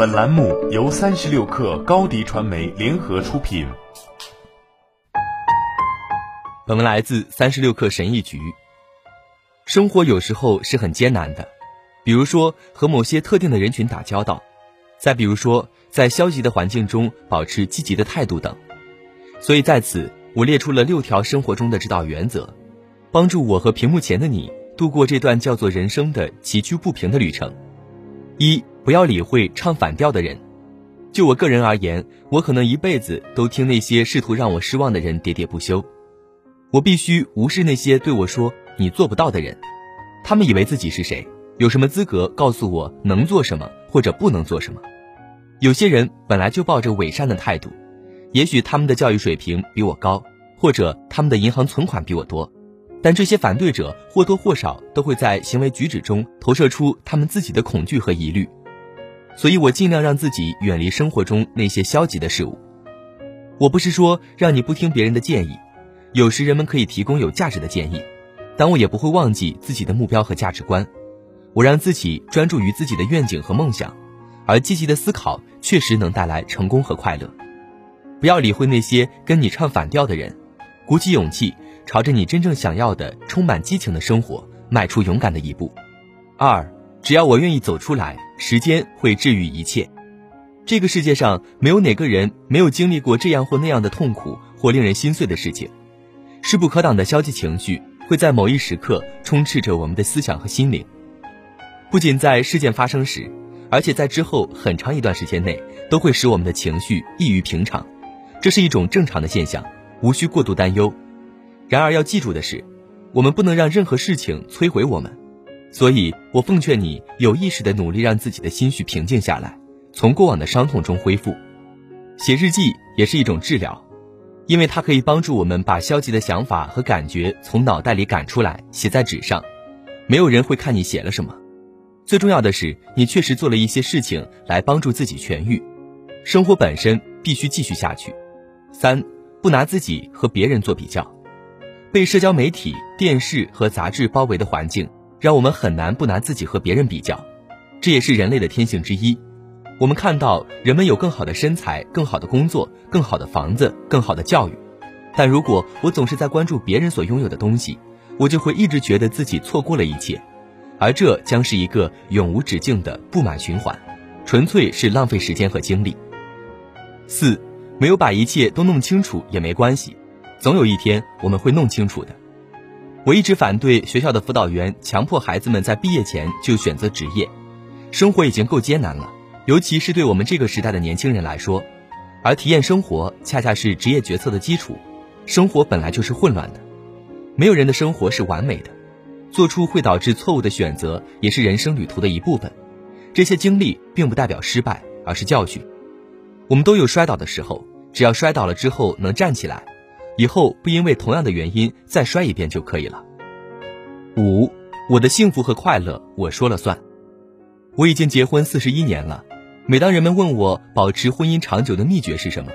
本栏目由三十六氪高低传媒联合出品。本文来自三十六氪神译局。生活有时候是很艰难的，比如说和某些特定的人群打交道，再比如说在消极的环境中保持积极的态度等。所以在此，我列出了六条生活中的指导原则，帮助我和屏幕前的你度过这段叫做人生的崎岖不平的旅程。一，不要理会唱反调的人。就我个人而言，我可能一辈子都听那些试图让我失望的人喋喋不休。我必须无视那些对我说“你做不到”的人。他们以为自己是谁？有什么资格告诉我能做什么或者不能做什么？有些人本来就抱着伪善的态度，也许他们的教育水平比我高，或者他们的银行存款比我多。但这些反对者或多或少都会在行为举止中投射出他们自己的恐惧和疑虑，所以我尽量让自己远离生活中那些消极的事物。我不是说让你不听别人的建议，有时人们可以提供有价值的建议，但我也不会忘记自己的目标和价值观。我让自己专注于自己的愿景和梦想，而积极的思考确实能带来成功和快乐。不要理会那些跟你唱反调的人，鼓起勇气。朝着你真正想要的、充满激情的生活迈出勇敢的一步。二，只要我愿意走出来，时间会治愈一切。这个世界上没有哪个人没有经历过这样或那样的痛苦或令人心碎的事情。势不可挡的消极情绪会在某一时刻充斥着我们的思想和心灵，不仅在事件发生时，而且在之后很长一段时间内都会使我们的情绪异于平常。这是一种正常的现象，无需过度担忧。然而要记住的是，我们不能让任何事情摧毁我们，所以我奉劝你有意识的努力让自己的心绪平静下来，从过往的伤痛中恢复。写日记也是一种治疗，因为它可以帮助我们把消极的想法和感觉从脑袋里赶出来，写在纸上。没有人会看你写了什么，最重要的是你确实做了一些事情来帮助自己痊愈。生活本身必须继续下去。三，不拿自己和别人做比较。被社交媒体、电视和杂志包围的环境，让我们很难不拿自己和别人比较，这也是人类的天性之一。我们看到人们有更好的身材、更好的工作、更好的房子、更好的教育，但如果我总是在关注别人所拥有的东西，我就会一直觉得自己错过了一切，而这将是一个永无止境的不满循环，纯粹是浪费时间和精力。四，没有把一切都弄清楚也没关系。总有一天我们会弄清楚的。我一直反对学校的辅导员强迫孩子们在毕业前就选择职业，生活已经够艰难了，尤其是对我们这个时代的年轻人来说。而体验生活恰恰是职业决策的基础。生活本来就是混乱的，没有人的生活是完美的，做出会导致错误的选择也是人生旅途的一部分。这些经历并不代表失败，而是教训。我们都有摔倒的时候，只要摔倒了之后能站起来。以后不因为同样的原因再摔一遍就可以了。五，我的幸福和快乐我说了算。我已经结婚四十一年了，每当人们问我保持婚姻长久的秘诀是什么，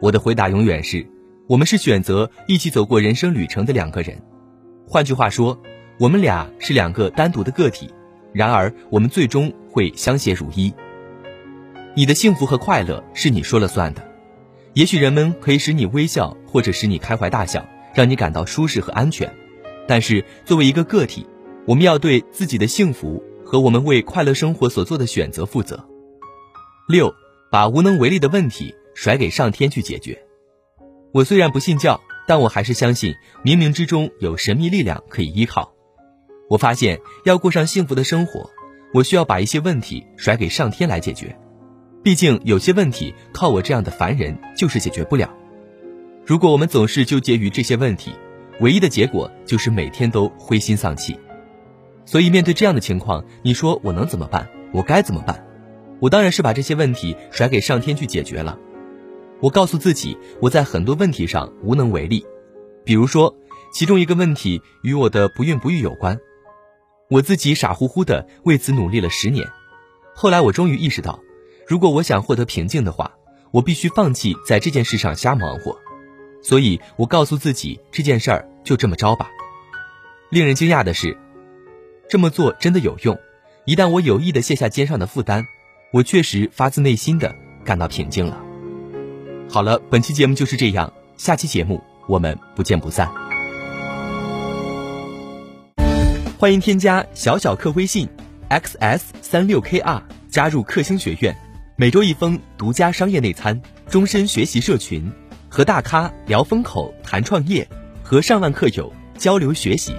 我的回答永远是：我们是选择一起走过人生旅程的两个人。换句话说，我们俩是两个单独的个体，然而我们最终会相携如一。你的幸福和快乐是你说了算的。也许人们可以使你微笑，或者使你开怀大笑，让你感到舒适和安全。但是作为一个个体，我们要对自己的幸福和我们为快乐生活所做的选择负责。六，把无能为力的问题甩给上天去解决。我虽然不信教，但我还是相信冥冥之中有神秘力量可以依靠。我发现要过上幸福的生活，我需要把一些问题甩给上天来解决。毕竟有些问题靠我这样的凡人就是解决不了。如果我们总是纠结于这些问题，唯一的结果就是每天都灰心丧气。所以面对这样的情况，你说我能怎么办？我该怎么办？我当然是把这些问题甩给上天去解决了。我告诉自己，我在很多问题上无能为力。比如说，其中一个问题与我的不孕不育有关，我自己傻乎乎的为此努力了十年，后来我终于意识到。如果我想获得平静的话，我必须放弃在这件事上瞎忙活。所以我告诉自己，这件事儿就这么着吧。令人惊讶的是，这么做真的有用。一旦我有意的卸下肩上的负担，我确实发自内心的感到平静了。好了，本期节目就是这样，下期节目我们不见不散。欢迎添加小小客微信 xs 三六 kr 加入克星学院，每周一封独家商业内参，终身学习社群，和大咖聊风口谈创业，和上万客友交流学习。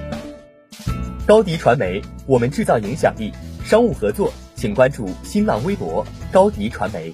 高迪传媒，我们制造影响力。商务合作，请关注新浪微博高迪传媒。